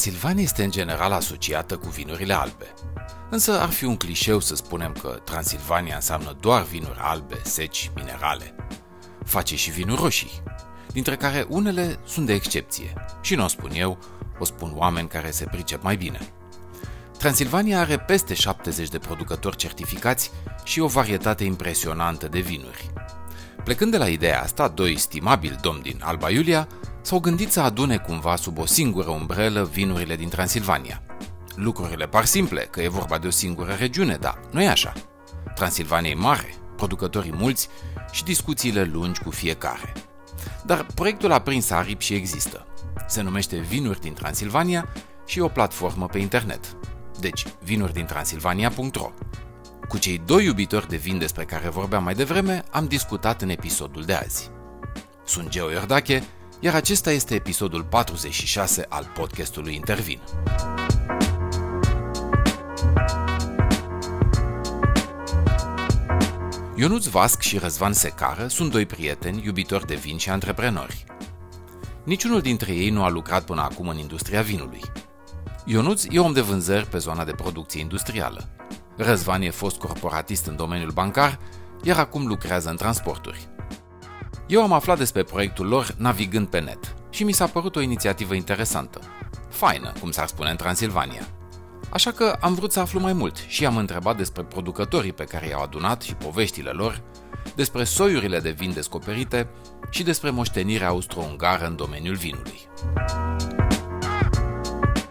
Transilvania este în general asociată cu vinurile albe. Însă ar fi un clișeu să spunem că Transilvania înseamnă doar vinuri albe, seci, minerale. Face și vinuri roșii, dintre care unele sunt de excepție. Și nu o spun eu, o spun oameni care se pricep mai bine. Transilvania are peste 70 de producători certificați și o varietate impresionantă de vinuri. Plecând de la ideea asta, doi stimabili domni din Alba Iulia s-au gândit să adune cumva sub o singură umbrelă vinurile din Transilvania. Lucrurile par simple, că e vorba de o singură regiune, dar nu e așa. Transilvania e mare, producătorii mulți și discuțiile lungi cu fiecare. Dar proiectul a prins aripi și există. Se numește Vinuri din Transilvania și e o platformă pe internet. Deci, vinuri din Transilvania.ro Cu cei doi iubitori de vin despre care vorbeam mai devreme, am discutat în episodul de azi. Sunt Geo Iordache, iar acesta este episodul 46 al podcastului Intervin. Ionuț Vasc și Răzvan Secară sunt doi prieteni, iubitori de vin și antreprenori. Niciunul dintre ei nu a lucrat până acum în industria vinului. Ionuț e om de vânzări pe zona de producție industrială. Răzvan e fost corporatist în domeniul bancar, iar acum lucrează în transporturi. Eu am aflat despre proiectul lor navigând pe net și mi s-a părut o inițiativă interesantă. Faină, cum s-ar spune în Transilvania. Așa că am vrut să aflu mai mult și am întrebat despre producătorii pe care i-au adunat și poveștile lor, despre soiurile de vin descoperite și despre moștenirea austro-ungară în domeniul vinului.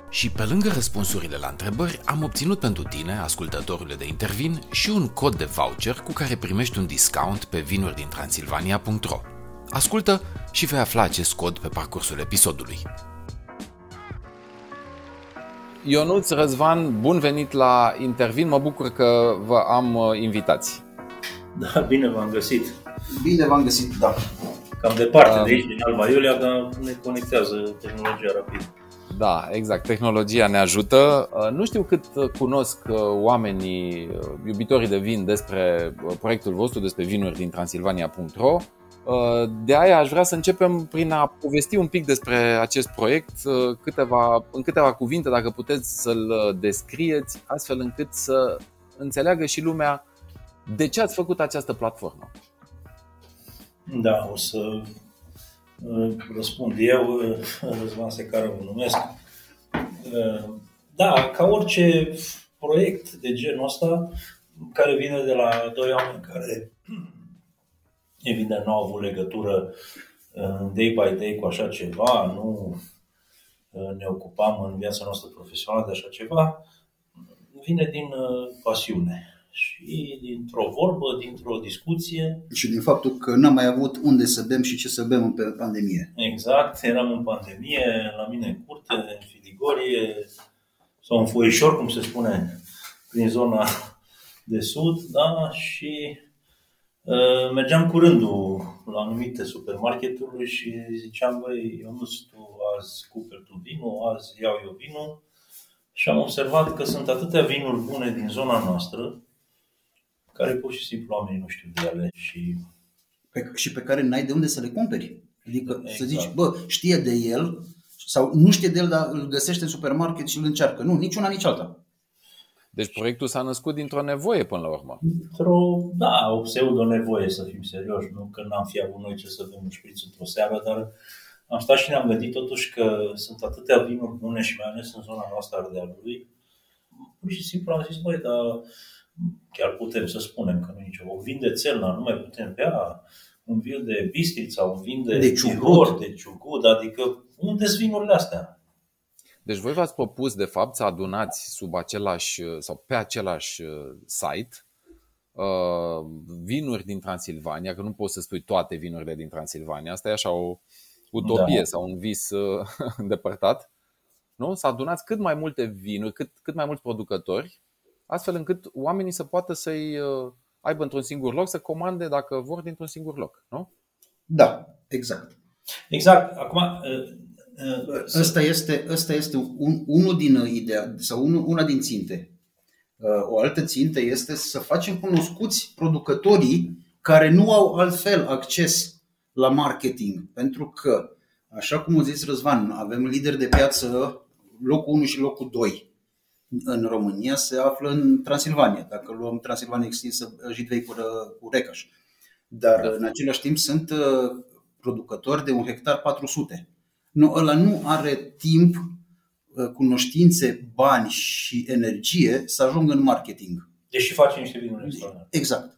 Și pe lângă răspunsurile la întrebări, am obținut pentru tine, ascultătorule de intervin, și un cod de voucher cu care primești un discount pe vinuri din Transilvania.ro. Ascultă și vei afla acest cod pe parcursul episodului. Ionuț Răzvan, bun venit la Intervin. Mă bucur că vă am uh, invitați. Da, bine v-am găsit. Bine v-am găsit, da. Cam departe um, de aici, din Alba Iulia, dar ne conectează tehnologia rapid. Da, exact. Tehnologia ne ajută. Uh, nu știu cât cunosc uh, oamenii iubitorii de vin despre proiectul vostru, despre vinuri din Transilvania.ro. De aia aș vrea să începem prin a povesti un pic despre acest proiect, câteva, în câteva cuvinte, dacă puteți să-l descrieți, astfel încât să înțeleagă și lumea de ce ați făcut această platformă. Da, o să răspund eu, Răzvan care mă numesc. Da, ca orice proiect de genul ăsta, care vine de la doi oameni care evident nu au avut legătură uh, day by day cu așa ceva, nu uh, ne ocupam în viața noastră profesională de așa ceva, vine din uh, pasiune și dintr-o vorbă, dintr-o discuție. Și din faptul că n-am mai avut unde să bem și ce să bem în pandemie. Exact, eram în pandemie, la mine în curte, în filigorie sau în foișor, cum se spune, prin zona de sud, da, și Uh, mergeam cu rândul la anumite supermarketuri și ziceam, băi, eu nu tu azi cumperi tu vinul, azi iau eu vinul. Și am observat că sunt atâtea vinuri bune din zona noastră, care pur și simplu oamenii nu știu de ele. Și, pe, și pe care n-ai de unde să le cumperi. Adică exact. să zici, bă, știe de el sau nu știe de el, dar îl găsește în supermarket și îl încearcă. Nu, nici una, nici alta. Deci proiectul s-a născut dintr-o nevoie până la urmă. Într-o, da, o pseudo-nevoie să fim serioși. Nu că n-am fi avut noi ce să bem un șpriț într-o seară, dar am stat și ne-am gândit totuși că sunt atâtea vinuri bune și mai ales în zona noastră Ardealului. Pur și simplu am zis, băi, dar chiar putem să spunem că nu e nicio. O vin de țelna, nu mai putem bea un vin de bistrița, un vin de, de ciugut, de ciugut adică unde sunt vinurile astea? Deci voi v-ați propus de fapt să adunați sub același sau pe același uh, site uh, vinuri din Transilvania, că nu poți să spui toate vinurile din Transilvania, asta e așa o utopie da. sau un vis uh, îndepărtat. Nu? Să adunați cât mai multe vinuri, cât, cât mai mulți producători, astfel încât oamenii să poată să-i aibă într-un singur loc, să comande dacă vor dintr-un singur loc, nu? Da, exact. Exact. Acum, Ăsta este, ăsta este un, unul din idei sau un, una din ținte. O altă țintă este să facem cunoscuți producătorii care nu au altfel acces la marketing. Pentru că, așa cum a zis Răzvan, avem lideri de piață locul 1 și locul 2 în România se află în Transilvania, dacă luăm Transilvania extinsă Jidvei cu, cu Recaș. Dar da. în același timp sunt producători de un hectar 400. Nu, ăla nu are timp, cunoștințe, bani și energie să ajungă în marketing. Deși face niște vinuri extraordinare. Exact.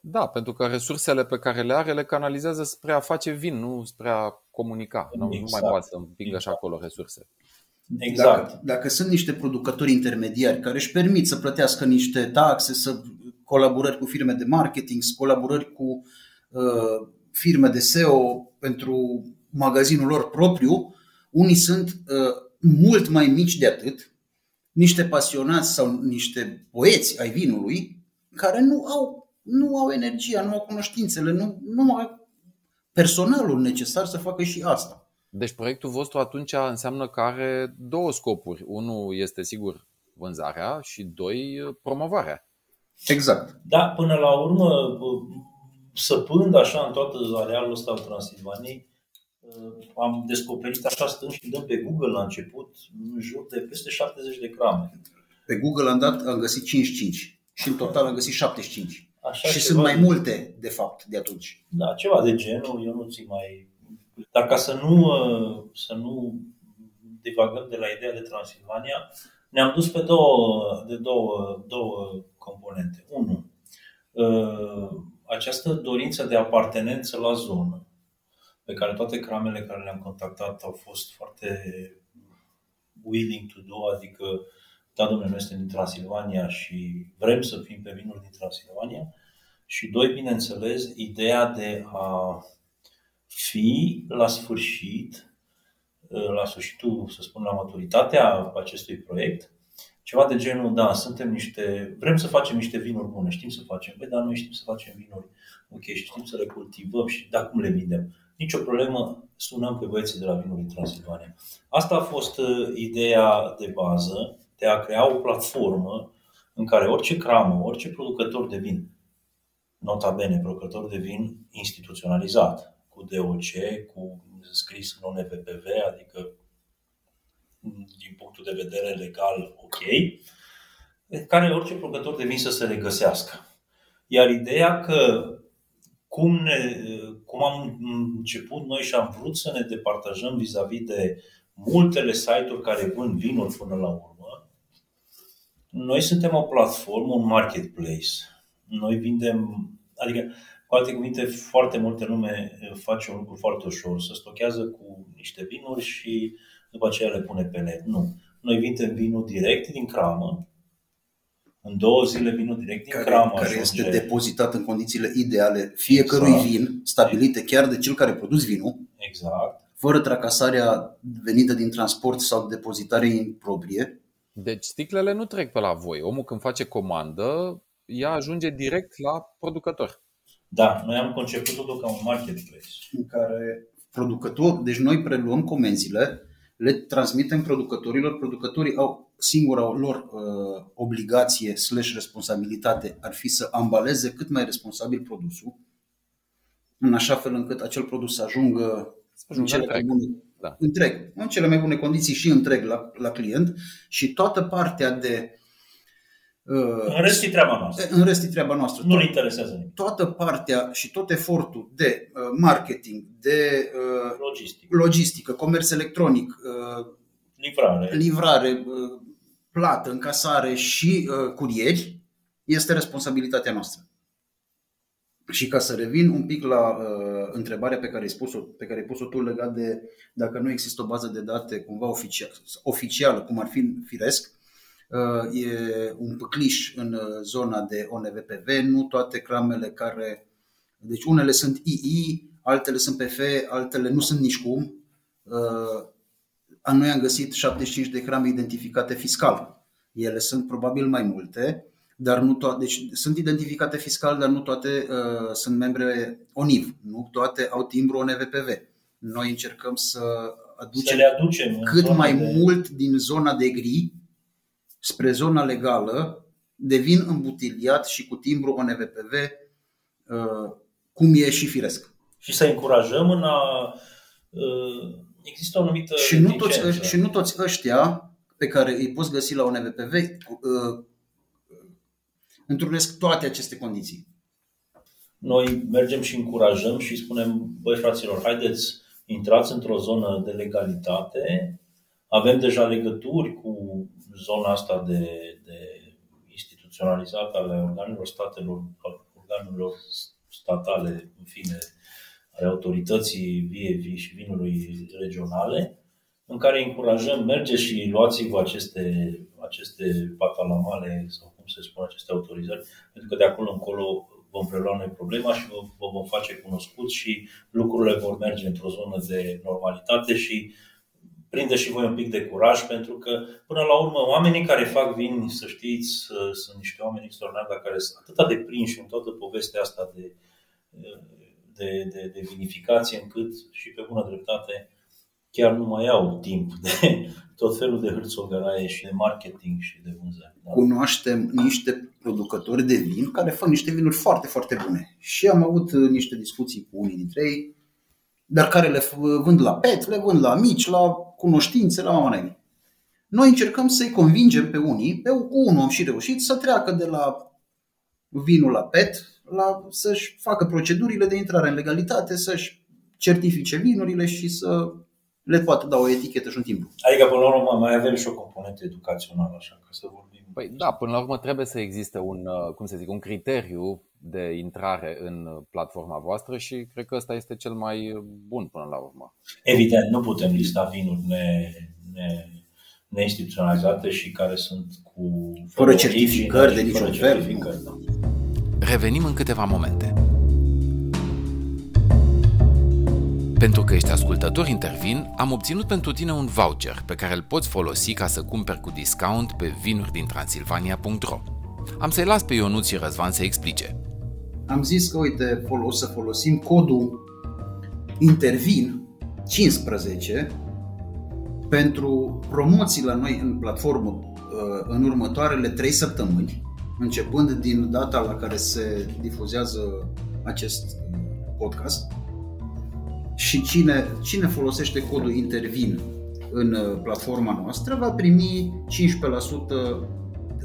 Da, pentru că resursele pe care le are le canalizează spre a face vin, nu spre a comunica. Exact. Nu, nu mai exact. poate să împingă exact. și acolo resurse. Exact. Dacă, dacă sunt niște producători intermediari care își permit să plătească niște taxe, să colaborări cu firme de marketing, colaborări cu uh, firme de SEO pentru magazinul lor propriu, unii sunt uh, mult mai mici de atât, niște pasionați sau niște poeți ai vinului care nu au, nu au energia, nu au cunoștințele, nu, nu au personalul necesar să facă și asta. Deci proiectul vostru atunci înseamnă că are două scopuri. Unul este sigur vânzarea și doi promovarea. Exact. Da, până la urmă, săpând așa în toată arealul ăsta al Transilvaniei, am descoperit așa stând și dăm pe Google la început în jur de peste 70 de grame. Pe Google am dat, am găsit 55 și în total am găsit 75. Așa și sunt mai multe, de fapt, de atunci. Da, ceva de genul, eu nu ți mai... Dar ca să nu, să nu divagăm de la ideea de Transilvania, ne-am dus pe două, de două, două componente. Unu, această dorință de apartenență la zonă, pe care toate cramele care le-am contactat au fost foarte willing to do, adică da, domnule, noi suntem din Transilvania și vrem să fim pe vinuri din Transilvania. Și doi, bineînțeles, ideea de a fi la sfârșit, la sfârșitul, să spun, la maturitatea acestui proiect, ceva de genul, da, suntem niște, vrem să facem niște vinuri bune, știm să facem, păi, dar noi știm să facem vinuri ok și știm să le cultivăm și da, cum le vindem. Nicio problemă, sunăm pe băieții de la vinuri din Transilvania. Asta a fost uh, ideea de bază de a crea o platformă în care orice cramă, orice producător de vin, nota bene, producător de vin instituționalizat, cu DOC, cu scris în ONVPV, adică din punctul de vedere legal ok, care orice producător de vin să se regăsească. Iar ideea că cum, ne, cum am început noi și am vrut să ne departajăm vis-a-vis de multele site-uri care vând vinuri până la urmă, noi suntem o platformă, un marketplace. Noi vindem, adică, cu alte cuvinte, foarte multe lume face un lucru foarte ușor. Se stochează cu niște vinuri și după aceea le pune pe net. Nu. Noi vindem vinul direct din cramă, în două zile vinul direct din care, cramă care este depozitat în condițiile ideale fiecărui exact. vin, stabilite chiar de cel care a produs vinul. Exact. Fără tracasarea venită din transport sau depozitare improprie. Deci sticlele nu trec pe la voi. Omul când face comandă, ea ajunge direct la producător. Da, noi am conceput totul ca un marketplace. În care producător, deci noi preluăm comenzile, le transmitem producătorilor, producătorii au singura lor uh, obligație slash responsabilitate ar fi să ambaleze cât mai responsabil produsul, în așa fel încât acel produs să ajungă în cele, mai bune, da. întreg, în cele mai bune condiții și întreg la, la client și toată partea de uh, în rest e treaba noastră. În rest e treaba noastră. Nu-l interesează nimic. Toată partea și tot efortul de uh, marketing, de uh, logistică. logistică, comerț electronic, uh, livrare, livrare uh, plată, încasare și uh, curieri este responsabilitatea noastră. Și ca să revin un pic la uh, întrebarea pe care ai spus-o, pe care ai pus-o tu legat de dacă nu există o bază de date cumva oficial, oficială, cum ar fi firesc, uh, e un păcliș în uh, zona de ONVPV, nu toate cramele care, deci unele sunt II, altele sunt PF, altele nu sunt nici cum. Uh, noi am găsit 75 de grame identificate fiscal. Ele sunt probabil mai multe, dar nu toate, deci sunt identificate fiscal, dar nu toate uh, sunt membre ONIV, nu toate au timbru ONVPV. Noi încercăm să aducem, să le aducem cât mai de... mult din zona de gri spre zona legală, de vin îmbutiliat și cu timbru ONVPV, uh, cum e și firesc. Și să încurajăm în a uh, există o anumită și nu, toți, și nu toți ăștia pe care îi poți găsi la un NVPV uh, întrunesc toate aceste condiții. Noi mergem și încurajăm și spunem, băi fraților, haideți, intrați într-o zonă de legalitate, avem deja legături cu zona asta de, de instituționalizată ale organelor statelor, organelor statale, în fine, ale autorității vie și vinului regionale, în care încurajăm, mergeți și luați-vă aceste, aceste patalamale sau cum se spune, aceste autorizări, pentru că de acolo încolo vom prelua noi problema și vă, vă vom face cunoscuți și lucrurile vor merge într-o zonă de normalitate și prinde și voi un pic de curaj, pentru că, până la urmă, oamenii care fac vin, să știți, sunt niște oameni extraordinari, dar care sunt atât de prinși în toată povestea asta de, de, de, de vinificație, încât și pe bună dreptate chiar nu mai au timp de tot felul de hârțogăraie și de marketing și de vânzare. Da? Cunoaștem niște producători de vin care fac niște vinuri foarte, foarte bune. Și am avut niște discuții cu unii dintre ei, dar care le vând la pet, le vând la mici, la cunoștințe, la mama Noi încercăm să-i convingem pe unii, pe cu unul am și reușit, să treacă de la vinul la pet, la să-și facă procedurile de intrare în legalitate, să-și certifice vinurile și să le poate da o etichetă și un timp. Adică, până la urmă, mai avem și o componentă educațională, așa, ca să vorbim. Păi da, până la urmă trebuie să existe un, uh, cum să zic, un criteriu de intrare în uh, platforma voastră și cred că ăsta este cel mai uh, bun până la urmă. Evident, nu putem lista vinuri ne, ne, neinstituționalizate și care sunt cu fără certificări de niciun fel. Da. Revenim în câteva momente. Pentru că ești ascultător intervin, am obținut pentru tine un voucher pe care îl poți folosi ca să cumperi cu discount pe vinuri din Transilvania.ro. Am să-i las pe Ionut și Răzvan să explice. Am zis că, uite, o să folosim codul intervin 15 pentru promoții la noi în platformă uh, în următoarele 3 săptămâni, începând din data la care se difuzează acest uh, podcast și cine, cine folosește codul intervin în uh, platforma noastră va primi 15%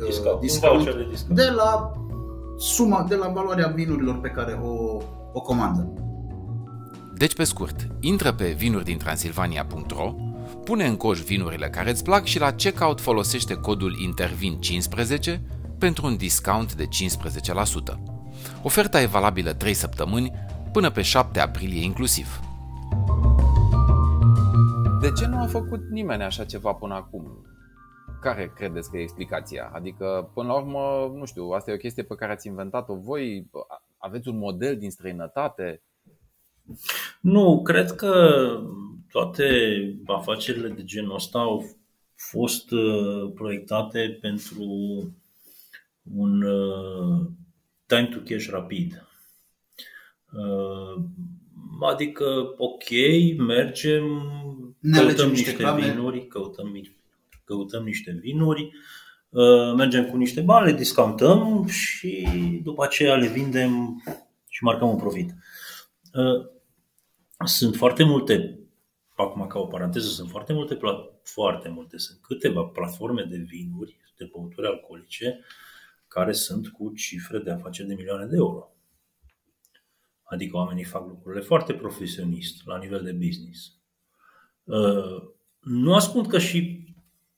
discount, discount, discount de, discount. de la suma, de la valoarea vinurilor pe care o, o comandă. Deci, pe scurt, intră pe vinuri din Transilvania.ro, pune în coș vinurile care îți plac și la checkout folosește codul INTERVIN15 pentru un discount de 15%. Oferta e valabilă 3 săptămâni până pe 7 aprilie inclusiv. De ce nu a făcut nimeni așa ceva până acum? Care credeți că e explicația? Adică, până la urmă, nu știu, asta e o chestie pe care ați inventat-o voi? Aveți un model din străinătate? Nu, cred că toate afacerile de genul ăsta au fost uh, proiectate pentru un uh, time to cash rapid. Uh, Adică, ok, mergem, ne căutăm niște, niște vinuri, căutăm, căutăm niște vinuri, uh, mergem cu niște bani, le discountăm și după aceea le vindem și marcăm un profit. Uh, sunt foarte multe, acum ca o paranteză, sunt foarte multe, foarte multe, sunt câteva platforme de vinuri, de băuturi alcoolice, care sunt cu cifre de afaceri de milioane de euro. Adică oamenii fac lucrurile foarte profesionist, la nivel de business. Uh, nu ascund că și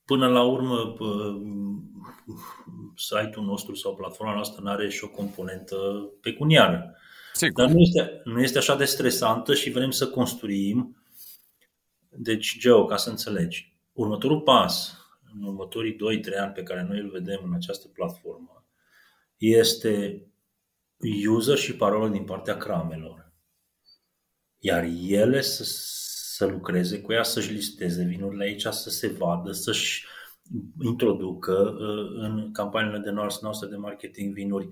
până la urmă site-ul nostru sau platforma noastră nu are și o componentă pecuniară. Sigur. Dar nu este, nu este așa de stresantă și vrem să construim. Deci, Geo, ca să înțelegi, următorul pas, în următorii 2-3 ani pe care noi îl vedem în această platformă, este user și parolă din partea cramelor. Iar ele să, să lucreze cu ea, să-și listeze vinurile aici, să se vadă, să-și introducă uh, în campaniile de noastre de marketing vinuri.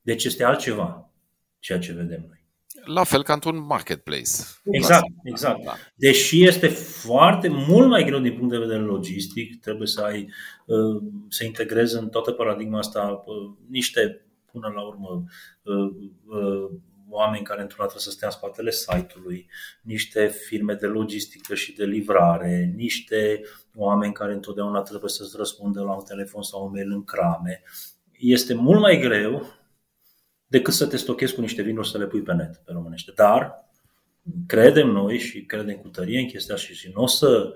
Deci este altceva ceea ce vedem noi. La fel ca într-un marketplace. Exact, exact. Da. Deși este foarte, mult mai greu din punct de vedere logistic, trebuie să ai, uh, să integrezi în toată paradigma asta uh, niște până la urmă uh, uh, oameni care într-una trebuie să stea în spatele site-ului, niște firme de logistică și de livrare, niște oameni care întotdeauna trebuie să-ți răspundă la un telefon sau un mail în crame. Este mult mai greu decât să te stochezi cu niște vinuri să le pui pe net, pe românește. Dar credem noi și credem cu tărie în chestia și, și nu o să,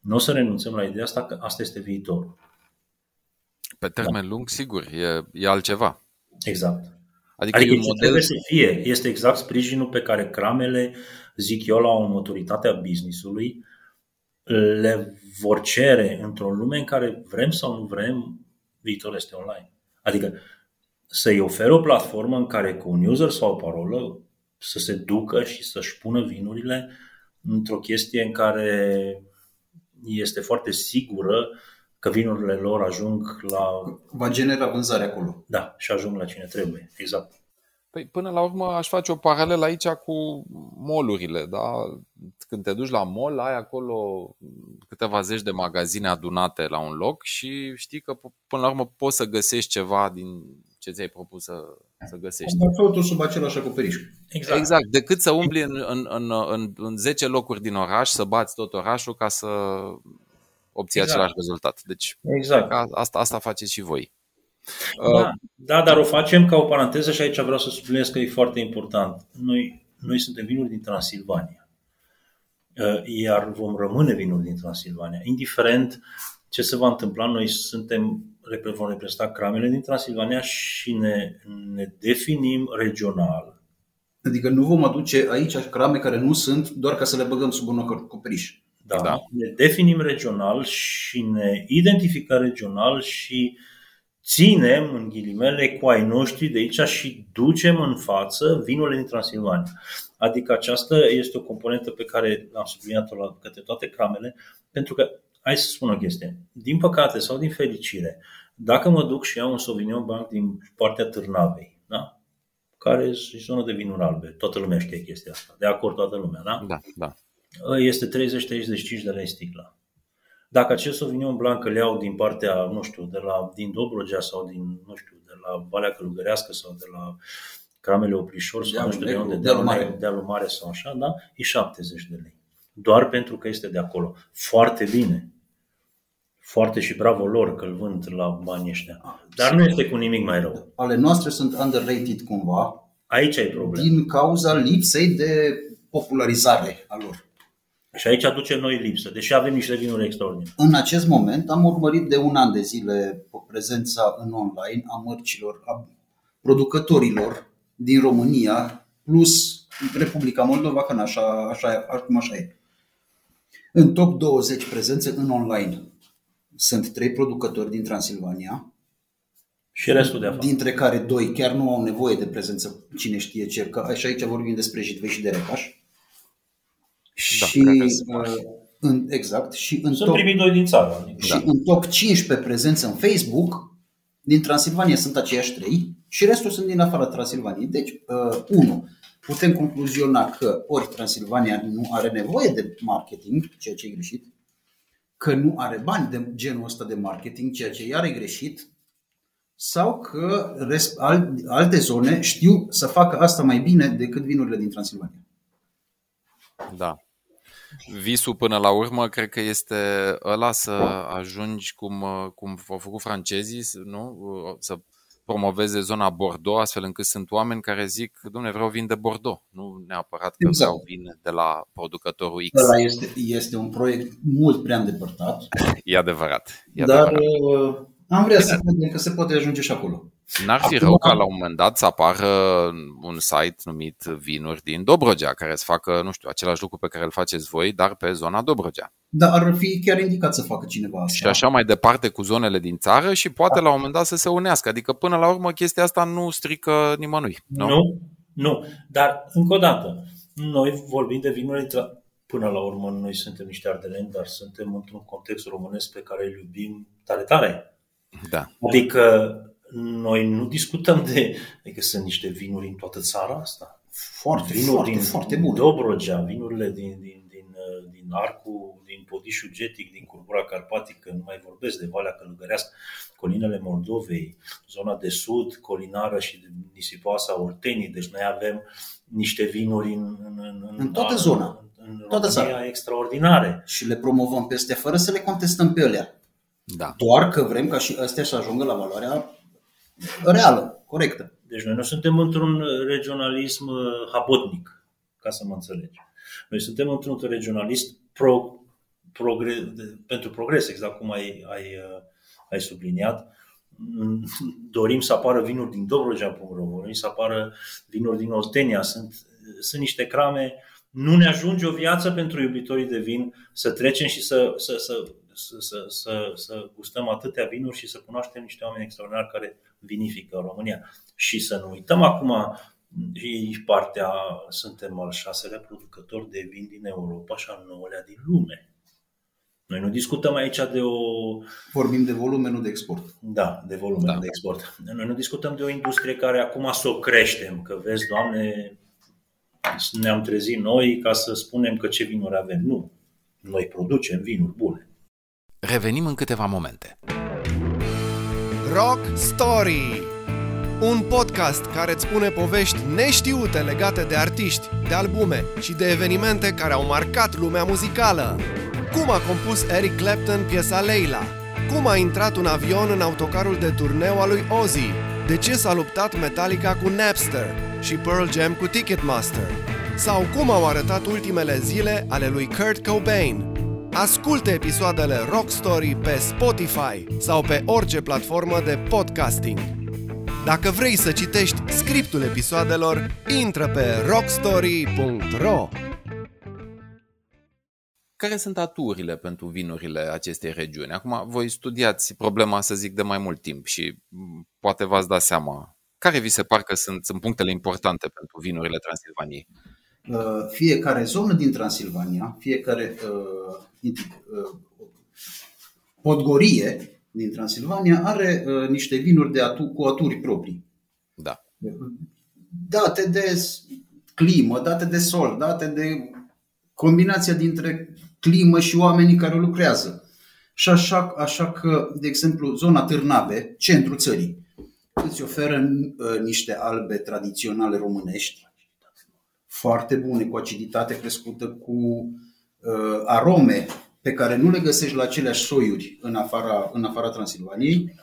n-o să renunțăm la ideea asta că asta este viitorul. Pe termen da. lung, sigur, e, e altceva. Exact. Adică, adică e un model... trebuie să fie. Este exact sprijinul pe care cramele, zic eu, la o autoritate a businessului, le vor cere într-o lume în care vrem sau nu vrem, viitorul este online. Adică să-i oferă o platformă în care cu un user sau o parolă să se ducă și să-și pună vinurile într-o chestie în care este foarte sigură că vinurile lor ajung la... Va genera vânzare acolo. Da, și ajung la cine trebuie, exact. Păi până la urmă aș face o paralelă aici cu molurile, da? Când te duci la mall, ai acolo câteva zeci de magazine adunate la un loc și știi că până la urmă poți să găsești ceva din ce ți-ai propus să, să găsești. Dar totul sub același acoperiș. Exact. exact. Decât să umbli în, în, în, în, în 10 locuri din oraș, să bați tot orașul ca să obții exact. același rezultat. Deci exact. asta, asta faceți și voi. Da, uh, da, dar o facem ca o paranteză și aici vreau să subliniez că e foarte important. Noi, noi suntem vinuri din Transilvania. Uh, iar vom rămâne vinuri din Transilvania. Indiferent ce se va întâmpla, noi suntem vom reprezenta cramele din Transilvania și ne, ne definim regional. Adică nu vom aduce aici crame care nu sunt doar ca să le băgăm sub un acoperiș. Da, da. Ne definim regional și ne identificăm regional și ținem, în ghilimele, cu ai noștri de aici și ducem în față vinurile din Transilvania. Adică aceasta este o componentă pe care am subliniat-o la către toate cramele, pentru că, hai să spun o chestie, din păcate sau din fericire, dacă mă duc și iau un Sauvignon Blanc din partea Târnavei, da? care e zonă de vinuri albe, toată lumea știe chestia asta, de acord toată lumea, da? Da, da. Este 30-35 de lei sticla. Dacă acest Sauvignon Blanc îl iau din partea, nu știu, de la, din Dobrogea sau din, nu știu, de la Valea Călugărească sau de la Cramele Oplișor sau nu știu de unde, de Mare. Dealul Mare sau așa, da, e 70 de lei. Doar pentru că este de acolo. Foarte bine foarte și bravo lor că îl vând la banii ăștia. Ah, Dar nu este cu nimic mai rău. Ale noastre sunt underrated cumva. Aici ai problema. Din cauza lipsei de popularizare a lor. Și aici aduce noi lipsă, deși avem niște vinuri extraordinare. În acest moment am urmărit de un an de zile prezența în online a mărcilor, a producătorilor din România, plus Republica Moldova, că așa, așa, acum așa e. În top 20 prezențe în online sunt trei producători din Transilvania. Și restul de afară. Dintre care doi chiar nu au nevoie de prezență, cine știe ce, că și aici vorbim despre Jitvei și de Recaș. Da, și, uh, în, exact. Și în Sunt top, primii doi din țară. Și da. în top 15 prezență în Facebook, din Transilvania sunt aceiași trei și restul sunt din afara Transilvaniei. Deci, uh, unu, putem concluziona că ori Transilvania nu are nevoie de marketing, ceea ce e greșit, că nu are bani de genul ăsta de marketing, ceea ce iar e greșit, sau că alte zone știu să facă asta mai bine decât vinurile din Transilvania. Da. Visul până la urmă cred că este ăla să ajungi cum, cum au făcut francezii, nu? să promoveze zona Bordeaux, astfel încât sunt oameni care zic, domnule, vreau vin de Bordeaux, nu neapărat că exact. vreau vin de la producătorul X. Ăla este, este un proiect mult prea îndepărtat. E adevărat. E dar adevărat. Uh, am vrea să credem că se poate ajunge și acolo. N-ar fi Acum, rău ca la un moment dat să apară un site numit Vinuri din Dobrogea, care să facă, nu știu, același lucru pe care îl faceți voi, dar pe zona Dobrogea. Da, ar fi chiar indicat să facă cineva asta. Și așa mai departe cu zonele din țară și poate da. la un moment dat să se unească. Adică până la urmă chestia asta nu strică nimănui. Nu, nu. nu. Dar, încă o dată, noi vorbim de vinuri Până la urmă, noi suntem niște ardeleni, dar suntem într-un context românesc pe care îl iubim tare, tare. Da. Adică noi nu discutăm de adică sunt niște vinuri în toată țara asta. Foarte, vinuri foarte, din, foarte bune. Dobrogea, vinurile din, din, din, din arcul din Podișul Getic, din Curbura Carpatică, nu mai vorbesc de Valea Călugărească, colinele Moldovei, zona de sud, colinară și nisipoasa Oltenii. Deci noi avem niște vinuri în, în, în, în toată zona. În, în toată țara. extraordinare. Și le promovăm peste fără să le contestăm pe alea. Da. Doar că vrem ca și astea să ajungă la valoarea reală, corectă. Deci noi nu suntem într-un regionalism uh, habotnic, ca să mă înțelegi. Noi suntem într-un regionalist pro, progre, pentru progres, exact cum ai, ai, uh, ai subliniat. Mm, dorim să apară vinuri din Dobrogea.ro, dorim să apară vinuri din Oltenia. Sunt, sunt niște crame nu ne ajunge o viață pentru iubitorii de vin să trecem și să, să, să, să, să, să, să gustăm atâtea vinuri și să cunoaștem niște oameni extraordinari care vinifică în România. Și să nu uităm acum și partea, suntem al șaselea producător de vin din Europa și al nouălea din lume. Noi nu discutăm aici de o... Vorbim de volume, nu de export. Da, de volume, da. nu de export. Noi nu discutăm de o industrie care acum să o creștem, că vezi, Doamne, ne-am trezit noi ca să spunem că ce vinuri avem. Nu. Noi producem vinuri bune. Revenim în câteva momente. Rock Story un podcast care îți spune povești neștiute legate de artiști, de albume și de evenimente care au marcat lumea muzicală. Cum a compus Eric Clapton piesa Leila? Cum a intrat un avion în autocarul de turneu al lui Ozzy? De ce s-a luptat Metallica cu Napster și Pearl Jam cu Ticketmaster? Sau cum au arătat ultimele zile ale lui Kurt Cobain? Ascultă episoadele Rock Story pe Spotify sau pe orice platformă de podcasting. Dacă vrei să citești scriptul episoadelor, intră pe rockstory.ro Care sunt aturile pentru vinurile acestei regiuni? Acum, voi studiați problema, să zic, de mai mult timp și poate v-ați dat seama. Care vi se par că sunt, sunt punctele importante pentru vinurile Transilvaniei? Uh, fiecare zonă din Transilvania, fiecare uh, uh, podgorie din Transilvania are uh, niște vinuri de atu- cu aturi proprii. Da. Date de climă, date de sol, date de combinația dintre climă și oamenii care lucrează. Și așa, așa că, de exemplu, zona Târnave, centrul țării, îți oferă uh, niște albe tradiționale românești, foarte bune, cu aciditate crescută, cu uh, arome pe care nu le găsești la aceleași soiuri în afara, în afara Transilvaniei,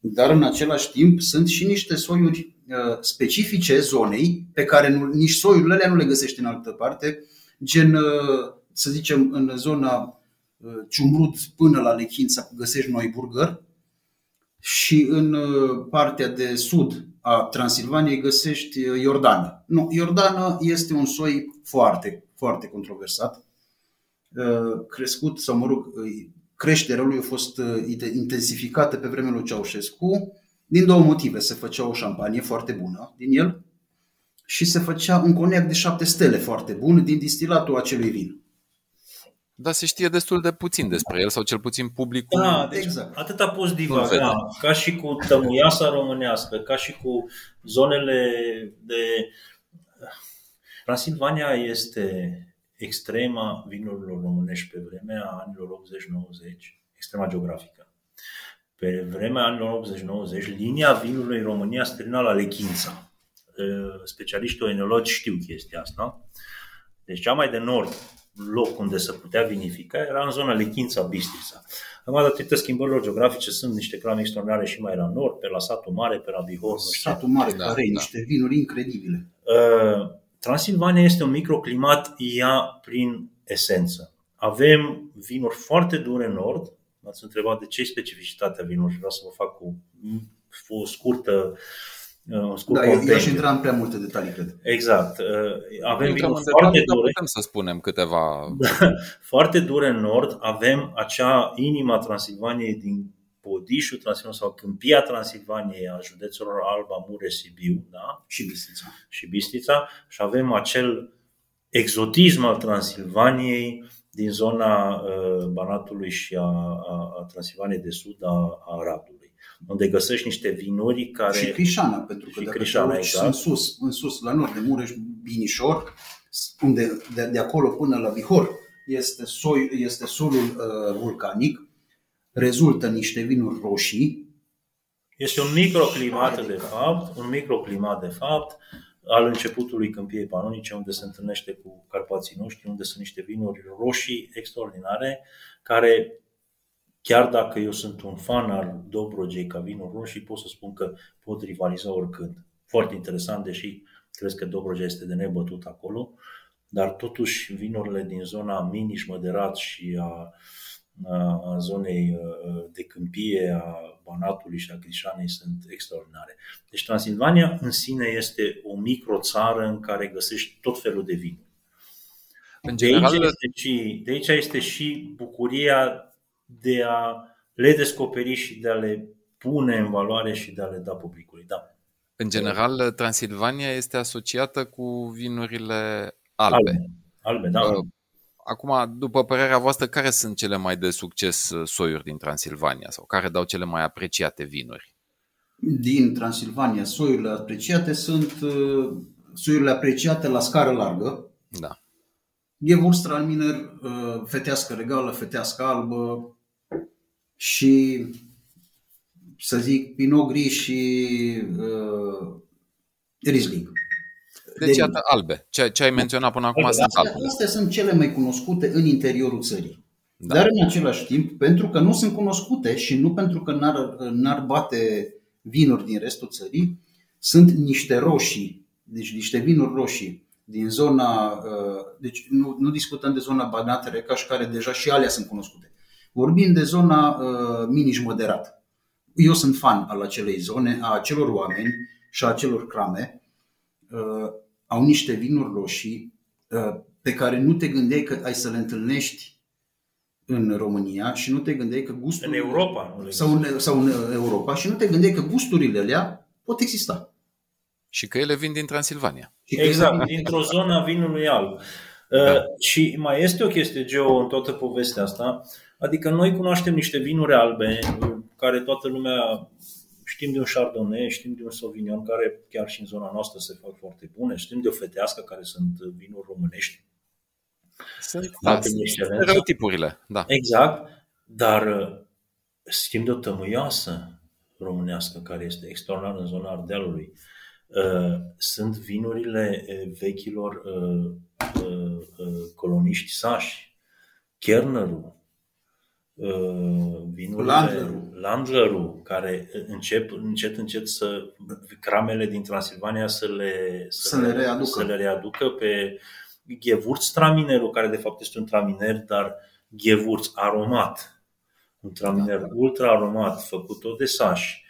dar în același timp sunt și niște soiuri uh, specifice zonei pe care nu, nici soiurile alea nu le găsești în altă parte, gen, uh, să zicem, în zona uh, Ciumrud până la Lechința găsești noi burgări și în partea de sud a Transilvaniei găsești Iordană. Nu, Iordană este un soi foarte, foarte controversat Uh, crescut, sau mă rog, uh, creșterea lui a fost uh, intensificată pe vremea lui Ceaușescu din două motive. Se făcea o șampanie foarte bună din el și se făcea un coniac de șapte stele foarte bun din distilatul acelui vin. Dar se știe destul de puțin despre el, sau cel puțin publicul. Da, deci exact. atâta poți divaga, ca și cu tămuiasa românească, ca și cu zonele de... Transilvania este extrema vinurilor românești pe vremea anilor 80-90, extrema geografică. Pe vremea anilor 80-90, linia vinului în România strina la Lechința. Specialiștii oenologi știu chestia asta. Deci cea mai de nord loc unde se putea vinifica era în zona Lechința, Bistrița. Acum, datorită schimbărilor geografice, sunt niște clame extraordinare și mai la nord, pe la Satul Mare, pe la Bihor. Satul Mare, da, care da. niște vinuri incredibile. Uh, Transilvania este un microclimat ea prin esență. Avem vinuri foarte dure în nord. M-ați întrebat de ce e specificitatea vinurilor vreau să vă fac cu o scurtă un scurt da, eu aș intra în prea multe detalii, cred. Exact. Uh, avem vinuri foarte dure. Putem să spunem câteva... foarte dure în nord. Avem acea inima Transilvaniei din Podișul Transilvaniei sau Câmpia Transilvaniei a județelor Alba, Mureș, Sibiu da? și Bistrița. Și Bistrița și avem acel exotism al Transilvaniei din zona uh, Banatului și a, a, a Transilvaniei de Sud a, a Aradului, unde găsești niște vinuri care... Și Crișana, pentru că dacă Crișana, exact. în sus, în sus, la nord de Mureș, Binișor, unde de, de acolo până la Bihor este, soi, este solul uh, vulcanic, rezultă niște vinuri roșii. Este un microclimat, de fapt, un microclimat, de fapt, al începutului câmpiei panonice, unde se întâlnește cu Carpații noștri, unde sunt niște vinuri roșii extraordinare, care, chiar dacă eu sunt un fan al Dobrogei ca vinuri roșii, pot să spun că pot rivaliza oricând. Foarte interesant, deși cred că Dobrogea este de nebătut acolo, dar totuși vinurile din zona Miniș, Măderat și a, a, a zonei de câmpie, a Banatului și a Crișanei sunt extraordinare. Deci Transilvania în sine este o microțară în care găsești tot felul de vin. În general... de, aici este și, de aici este și bucuria de a le descoperi și de a le pune în valoare și de a le da publicului. Da. În general, Transilvania este asociată cu vinurile albe. Albe, albe da. Uh, acum, după părerea voastră, care sunt cele mai de succes uh, soiuri din Transilvania sau care dau cele mai apreciate vinuri? Din Transilvania, soiurile apreciate sunt uh, soiurile apreciate la scară largă. Da. Gewurztraminer, fetească regală, fetească albă și să zic Pinot Gris și uh, Riesling. Deci, de iată, albe. Ce, ce ai menționat până acum sunt albe. Astea sunt cele mai cunoscute în interiorul țării. Da. Dar în același timp, pentru că nu sunt cunoscute și nu pentru că n-ar, n-ar bate vinuri din restul țării, sunt niște roșii, deci niște vinuri roșii din zona, uh, deci nu, nu discutăm de zona Banat Recaș, care deja și alea sunt cunoscute. Vorbim de zona uh, miniș moderat. Eu sunt fan al acelei zone, a acelor oameni și a acelor crame. Uh, au niște vinuri roșii uh, pe care nu te gândeai că ai să le întâlnești în România și nu te gândeai că gusturile... În Europa. Sau în, sau în Europa și nu te gândeai că gusturile alea pot exista. Și că ele vin din Transilvania. Exact, dintr-o zonă a vinului alb. Da. Uh, și mai este o chestie, Geo, în toată povestea asta. Adică noi cunoaștem niște vinuri albe care toată lumea Știm de un Chardonnay, știm de un Sauvignon care chiar și în zona noastră se fac foarte bune, știm de o fetească care sunt vinuri românești. Sunt da, stereotipurile, da. Exact, dar uh, știm de o tămâioasă românească care este extraordinar în zona Ardealului. Uh, sunt vinurile uh, vechilor coloniști sași, Kernerul, Uh, vinurile, Landlerul. Landlerul, care încep încet, încet să cramele din Transilvania să le, să, să le, readucă. Să le readucă pe Gewurztraminerul, care de fapt este un traminer, dar Gewurz aromat. Un traminer da. ultra aromat, făcut tot de sași.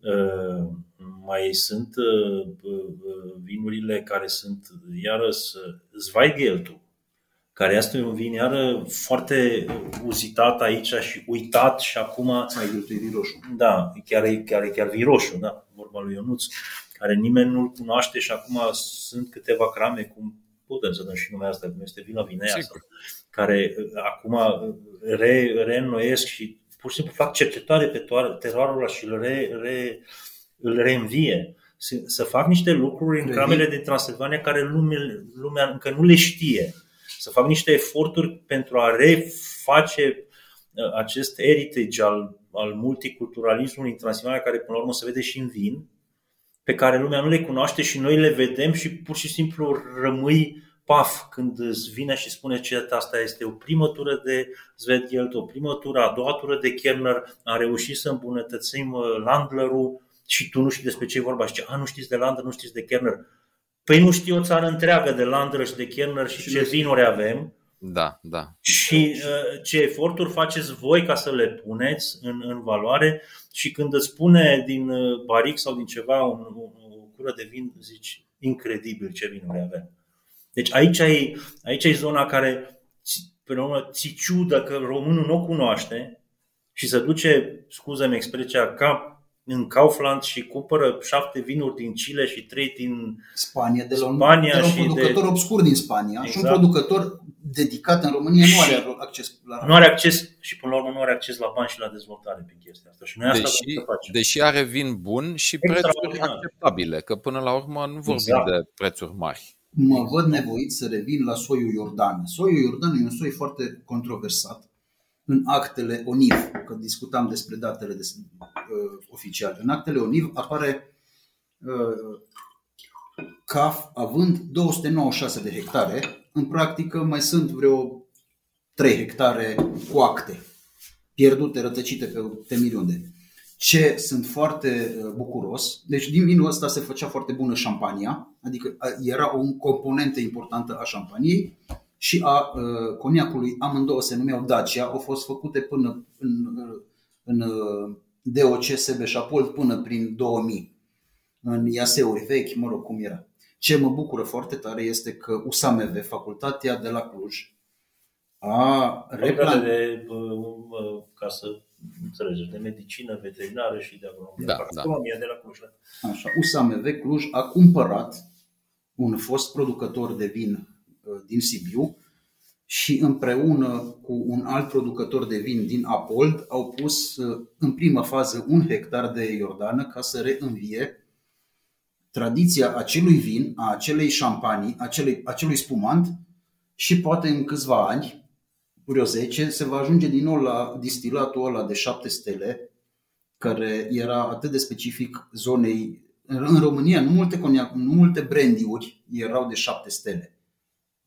Uh, mai sunt uh, vinurile care sunt iarăși Zweigheltul, care este un vin iară foarte uzitat aici și uitat și acum... Ai vin roșu. Da, chiar, chiar, chiar vin roșu, da, vorba lui Ionuț, care nimeni nu-l cunoaște și acum sunt câteva crame, cum putem să dăm și numele asta, cum este vina Vinea, care uh, acum uh, re, reînnoiesc și pur și simplu fac cercetare pe teroarul ăla și îl, re, re, îl reînvie. Să, să fac niște lucruri în cramele de Transilvania care lumea, lumea încă nu le știe să fac niște eforturi pentru a reface uh, acest heritage al, al multiculturalismului în Transilvania, care până la urmă se vede și în vin, pe care lumea nu le cunoaște și noi le vedem și pur și simplu rămâi paf când îți vine și spune că asta este o primă tură de Zvedgelt, o primă tură, a doua tură de Kerner, a reușit să îmbunătățim uh, Landlerul și tu nu știi despre ce e vorba și ce, a, nu știți de Landler, nu știți de Kerner. Păi nu știu o țară întreagă de Landră și de Kerner și, și ce vinuri avem. Da, da. Și uh, ce eforturi faceți voi ca să le puneți în, în valoare și când îți spune din uh, baric sau din ceva un, o, o cură de vin, zici, incredibil ce vinuri avem. Deci aici e, aici e zona care, pe urmă, ți ciudă că românul nu o cunoaște și se duce, scuză-mi expresia, ca în Kaufland și cumpără șapte vinuri din Chile și trei din Spania, de la un, Spania de la un și producător de... obscur din Spania exact. și un exact. producător dedicat în România nu are acces la Nu are acces și până la urmă nu are acces la bani și la dezvoltare pe chestia asta. Și noi asta deși, facem. deși are vin bun și prețuri acceptabile, că până la urmă nu vorbim exact. de prețuri mari. mă văd nevoit să revin la soiul Iordan. Soiul Iordan e un soi foarte controversat în actele ONIV, că discutam despre datele de, uh, oficiale. În actele ONIV apare uh, CAF având 296 de hectare, în practică mai sunt vreo 3 hectare cu acte, pierdute, rătăcite pe temiri unde. Ce sunt foarte uh, bucuros, deci din vinul ăsta se făcea foarte bună șampania, adică era o componentă importantă a șampaniei și a uh, coniacului, amândouă se numeau Dacia, au fost făcute până în, uh, în DOC SB Șapold până prin 2000 în iaseuri vechi, mă rog, cum era. Ce mă bucură foarte tare este că USAMV, facultatea de la Cluj, a replan... de, ca să înțelegeți, de medicină veterinară și de agronomie. Da, da. de la Cluj. Da. Așa, USAMV Cluj a cumpărat un fost producător de vin uh, din Sibiu și împreună cu un alt producător de vin din Apold au pus uh, în primă fază un hectar de Iordană ca să reînvie tradiția acelui vin, a acelei șampanii, acelui, acelui spumant și poate în câțiva ani, vreo 10, se va ajunge din nou la distilatul ăla de șapte stele, care era atât de specific zonei. În România, nu multe, coniac, nu multe brandiuri erau de șapte stele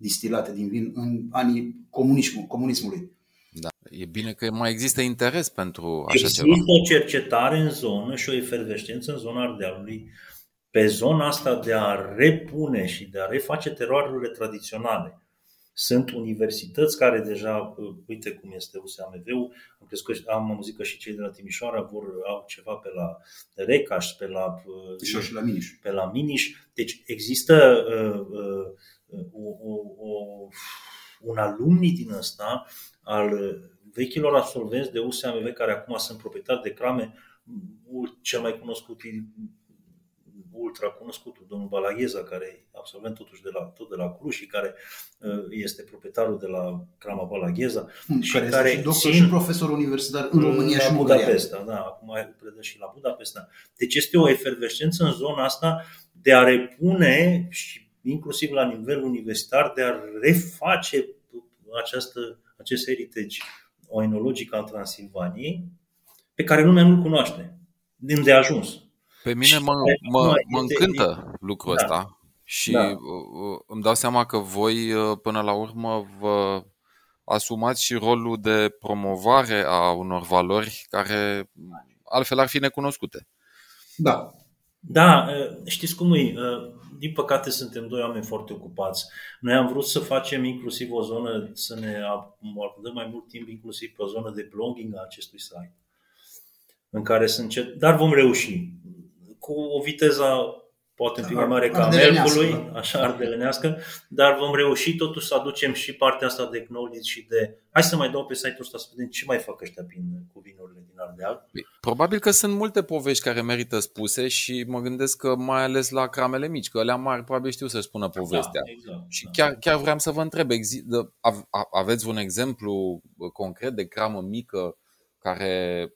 distilate din vin în anii comunismul, comunismului. Da. E bine că mai există interes pentru așa există ceva. Există o cercetare în zonă și o efervescență în zona Ardealului pe zona asta de a repune și de a reface teroarele tradiționale. Sunt universități care deja, uite cum este USAMV-ul, am crezut că am auzit că și cei de la Timișoara vor au ceva pe la Recaș, pe la, și la Miniș. Pe la Miniș. Deci există uh, uh, o, o, un alumni din ăsta al vechilor absolvenți de USAMV care acum sunt proprietari de crame, cel mai cunoscut ultra cunoscutul, domnul Balagheza, care e absolvent totuși de la, tot de la Cluj și care uh, este proprietarul de la Crama Balagheza. Și care, care este și doctor țin, și profesor universitar în România și în Budapesta, da, acum predă și la Budapesta. Deci este o efervescență în zona asta de a repune și inclusiv la nivel universitar, de a reface această, acest heritage oenologic al Transilvaniei, pe care lumea nu-l cunoaște, din de ajuns. Pe mine mă, mă, mă încântă lucrul da. ăsta și da. Uh, uh, îmi dau seama că voi, uh, până la urmă, vă asumați și rolul de promovare a unor valori care altfel ar fi necunoscute. Da. Da, știți cum e? Din păcate suntem doi oameni foarte ocupați. Noi am vrut să facem inclusiv o zonă, să ne acordăm mai mult timp inclusiv pe o zonă de blogging a acestui site. În care să încet... Dar vom reuși cu o viteză poate un pic mai mare ca Mercului, așa ardelenească, dar vom reuși totuși să aducem și partea asta de knowledge și de... Hai să mai dau pe site-ul ăsta să vedem ce mai fac ăștia prin, cu vinurile din Ardeal. Păi, probabil că sunt multe povești care merită spuse și mă gândesc că mai ales la cramele mici, că alea mari probabil știu să spună povestea. Da, exact, și da. chiar, chiar vreau să vă întreb, aveți un exemplu concret de cramă mică care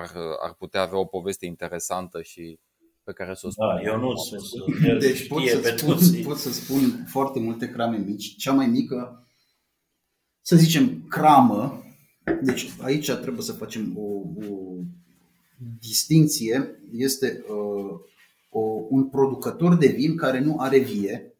ar, ar putea avea o poveste interesantă și pe care să o spun. Da, eu nu sunt. Deci pot să, spun, pot să spun foarte multe crame mici. Cea mai mică, să zicem, cramă, deci aici trebuie să facem o, o distinție, este uh, o, un producător de vin care nu are vie,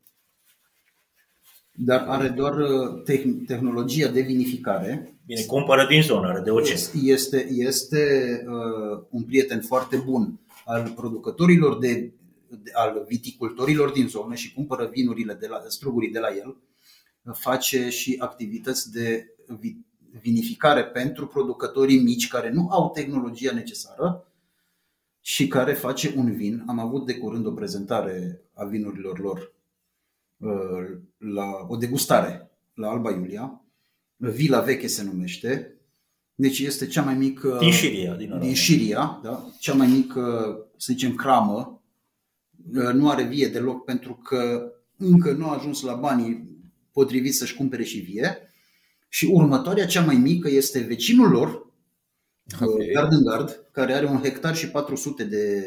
dar are doar uh, te- tehnologia de vinificare. Bine, cumpără din zonă, are de orice. Este, este uh, un prieten foarte bun al producătorilor de, de al viticultorilor din zonă și cumpără vinurile de la strugurii de la el, face și activități de vinificare pentru producătorii mici care nu au tehnologia necesară și care face un vin. Am avut de curând o prezentare a vinurilor lor uh, la o degustare la Alba Iulia. Vila Veche se numește deci este cea mai mică... Din Șiria. Din, din Șiria, da? Cea mai mică, să zicem, cramă. Nu are vie deloc pentru că încă nu a ajuns la banii potriviți să-și cumpere și vie. Și următoarea, cea mai mică, este vecinul lor, okay. Gard în Gard, care are un hectar și 400 de,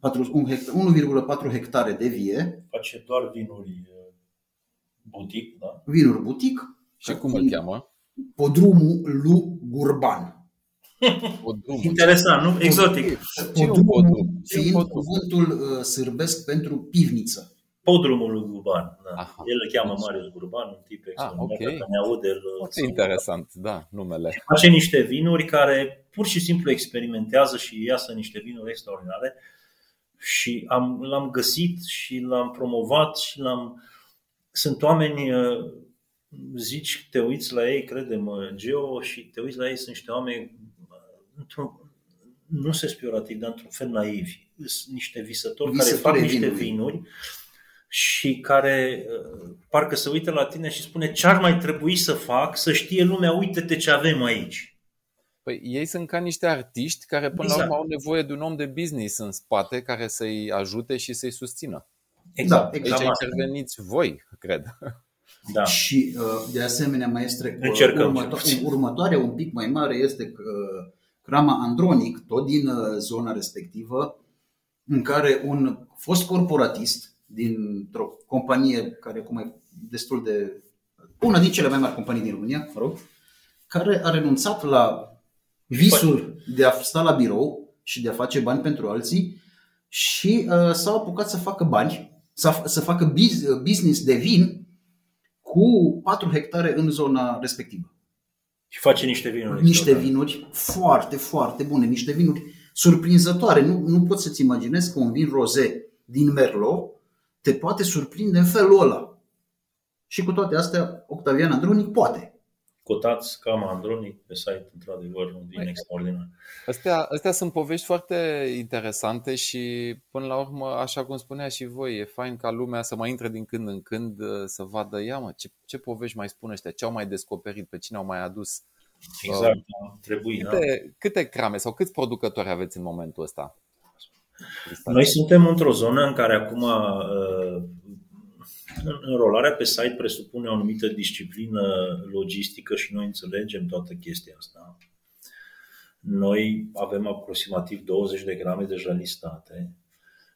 1,4 hectare de vie. Face doar vinuri uh, butic, da? Vinuri butic. Și cum îl cheamă? Podrumul lui Gurban. Podrum. Interesant, nu? Exotic. Podrumul fiind cuvântul uh, sârbesc pentru pivniță. Podrumul lui Gurban. Da. Aha. El îl cheamă Marius Gurban, un tip extraordinar. Ah, okay. ne aude, el, Foarte interesant, da, numele. Face niște vinuri care pur și simplu experimentează și iasă niște vinuri extraordinare și am, l-am găsit și l-am promovat și l-am... Sunt oameni, uh, zici, te uiți la ei, credem, Geo, și te uiți la ei, sunt niște oameni într-un, nu se spiorativ, dar într-un fel naivi. Sunt niște visători, visători care fac niște vinuri. vinuri și care uh, parcă se uită la tine și spune ce ar mai trebui să fac să știe lumea, uite-te ce avem aici. Păi ei sunt ca niște artiști care până exact. la urmă au nevoie de un om de business în spate care să-i ajute și să-i susțină. Exact. Da, exact. Aici interveniți voi, cred. Da. Și uh, de asemenea, maestre, următo- următoarea un pic mai mare este uh, Crama Andronic, tot din zona respectivă, în care un fost corporatist dintr-o companie care acum e destul de... una din cele mai mari companii din România, mă rog, care a renunțat la visul de a sta la birou și de a face bani pentru alții și uh, s-au apucat să facă bani, să, să facă business de vin cu 4 hectare în zona respectivă. Și face niște vinuri. Niște vinuri foarte, foarte bune, niște vinuri surprinzătoare. Nu, nu poți să-ți imaginezi că un vin roze din Merlot te poate surprinde în felul ăla. Și cu toate astea, Octavian Andronic poate. Cotați cam Andronic pe site, într-adevăr, un vin extraordinar. Astea, astea sunt povești foarte interesante și, până la urmă, așa cum spunea și voi, e fain ca lumea să mai intre din când în când să vadă, ia mă, ce, ce povești mai spun ăștia, ce au mai descoperit, pe cine au mai adus. Exact, uh, trebuie. Câte, da. câte crame sau câți producători aveți în momentul ăsta? Noi suntem într-o zonă în care acum uh, înrolarea pe site presupune o anumită disciplină logistică și noi înțelegem toată chestia asta. Noi avem aproximativ 20 de grame deja listate,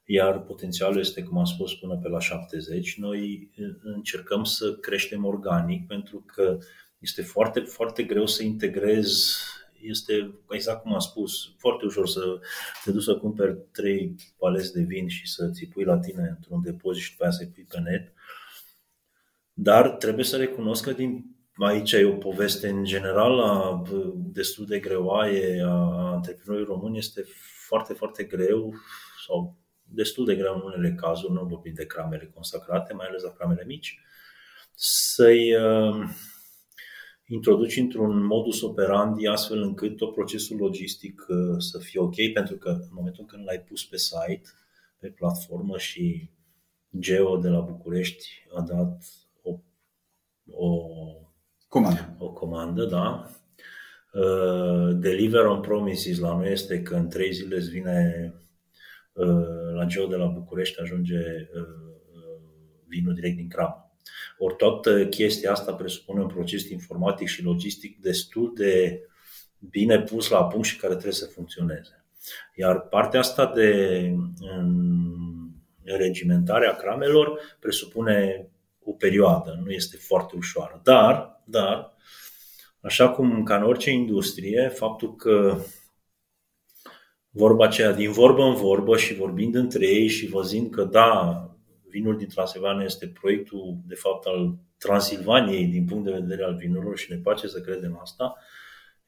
iar potențialul este, cum am spus, până pe la 70. Noi încercăm să creștem organic pentru că este foarte, foarte greu să integrezi este, exact cum am spus, foarte ușor să te duci să cumperi trei paleți de vin și să ți pui la tine într-un depozit și după aia să-i pui pe net. Dar trebuie să recunosc că din aici e o poveste în general a, destul de greoaie a antreprenorii români. Este foarte, foarte greu sau destul de greu în unele cazuri, nu vorbim de cramele consacrate, mai ales la cramele mici, să-i uh, introduci într-un modus operandi astfel încât tot procesul logistic uh, să fie ok, pentru că în momentul când l-ai pus pe site, pe platformă și Geo de la București a dat o, o comandă, o comandă da. Uh, deliver on promises la noi este că în trei zile îți vine uh, la Geo de la București ajunge vinul direct din cramă. Ori toată chestia asta presupune un proces informatic și logistic destul de bine pus la punct și care trebuie să funcționeze. Iar partea asta de regimentare a cramelor presupune o perioadă, nu este foarte ușoară. Dar, dar, așa cum ca în orice industrie, faptul că vorba aceea din vorbă în vorbă și vorbind între ei și văzând că da, vinul din Transilvania este proiectul, de fapt, al Transilvaniei din punct de vedere al vinurilor și ne place să credem asta,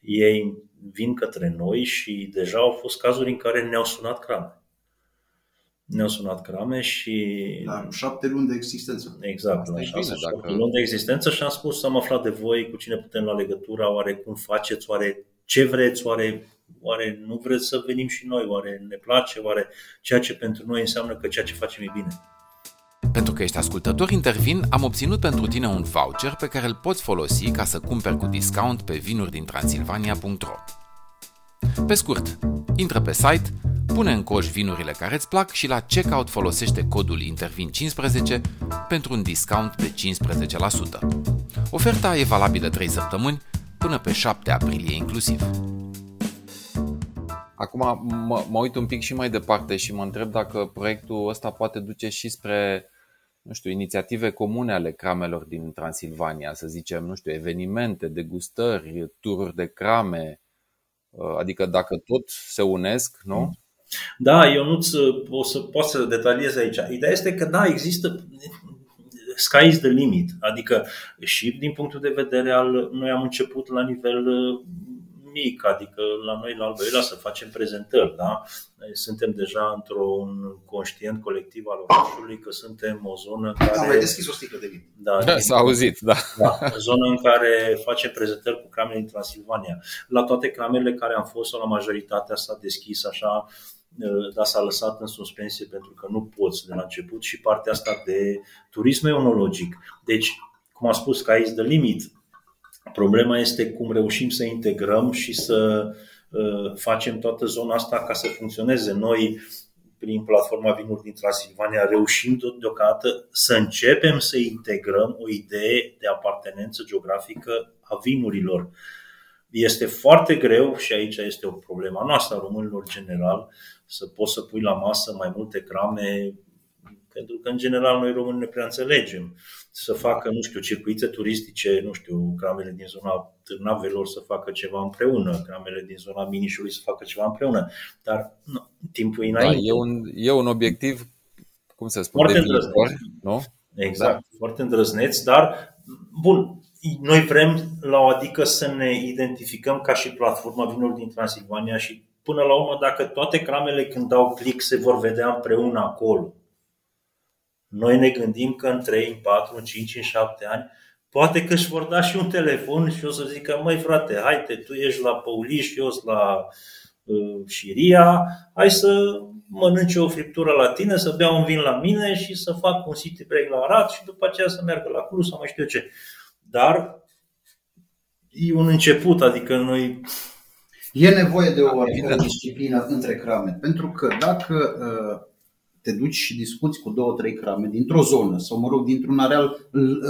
ei vin către noi și deja au fost cazuri în care ne-au sunat crame. Ne-au sunat crame și... La șapte luni de existență. Exact, Asta la șapte, bine, dacă... luni de existență și am spus, am aflat de voi cu cine putem la legătura, oare cum faceți, oare ce vreți, oare, oare nu vreți să venim și noi, oare ne place, oare ceea ce pentru noi înseamnă că ceea ce facem e bine. Pentru că ești ascultător intervin, am obținut pentru tine un voucher pe care îl poți folosi ca să cumperi cu discount pe vinuri din Transilvania.ro Pe scurt, intră pe site, pune în coș vinurile care îți plac și la checkout folosește codul INTERVIN15 pentru un discount de 15%. Oferta e valabilă 3 săptămâni până pe 7 aprilie inclusiv. Acum mă, mă uit un pic și mai departe și mă întreb dacă proiectul ăsta poate duce și spre nu știu, inițiative comune ale cramelor din Transilvania, să zicem, nu știu, evenimente, degustări, tururi de crame, uh, adică dacă tot se unesc, nu? Da, eu nu o să pot să detaliez aici. Ideea este că da, există sky is the limit. Adică și din punctul de vedere al noi am început la nivel mic, adică la noi la Albeila să facem prezentări, da? Suntem deja într-un conștient colectiv al orașului că suntem o zonă în care... Am mai deschis o sticlă de vin. Da, s-a auzit, da. da. O zonă în care facem prezentări cu cramele din Transilvania. La toate cramele care am fost, sau la majoritatea s-a deschis așa, dar s-a lăsat în suspensie pentru că nu poți de la început și partea asta de turism enologic. Deci, cum am spus, că aici the limit, Problema este cum reușim să integrăm și să uh, facem toată zona asta ca să funcționeze. Noi, prin platforma Vinuri din Transilvania, reușim deocamdată să începem să integrăm o idee de apartenență geografică a vinurilor. Este foarte greu și aici este o problemă noastră a românilor general să poți să pui la masă mai multe crame pentru că în general noi români ne prea înțelegem să facă, nu știu, circuite turistice, nu știu, cramele din zona Târnavelor să facă ceva împreună, cramele din zona Minișului să facă ceva împreună. Dar nu, timpul înainte. Da, e, un, e un obiectiv, cum se spune, foarte de viitor, nu? Exact, da. foarte îndrăzneț, dar bun, noi vrem la o adică să ne identificăm ca și platforma vinuri din Transilvania și până la urmă dacă toate cramele când dau click se vor vedea împreună acolo noi ne gândim că în 3, în 4, în 5, în 7 ani, poate că își vor da și un telefon și o să zică, măi frate, haide, tu ești la Păuliș, eu sunt la uh, Șiria, hai să mănânce o friptură la tine, să bea un vin la mine și să fac un city break la Arad și după aceea să meargă la Cluj sau mai știu eu ce. Dar e un început, adică noi E nevoie de o disciplină între crame, pentru că dacă uh, te duci și discuți cu două, trei crame dintr-o zonă sau, mă rog, dintr-un areal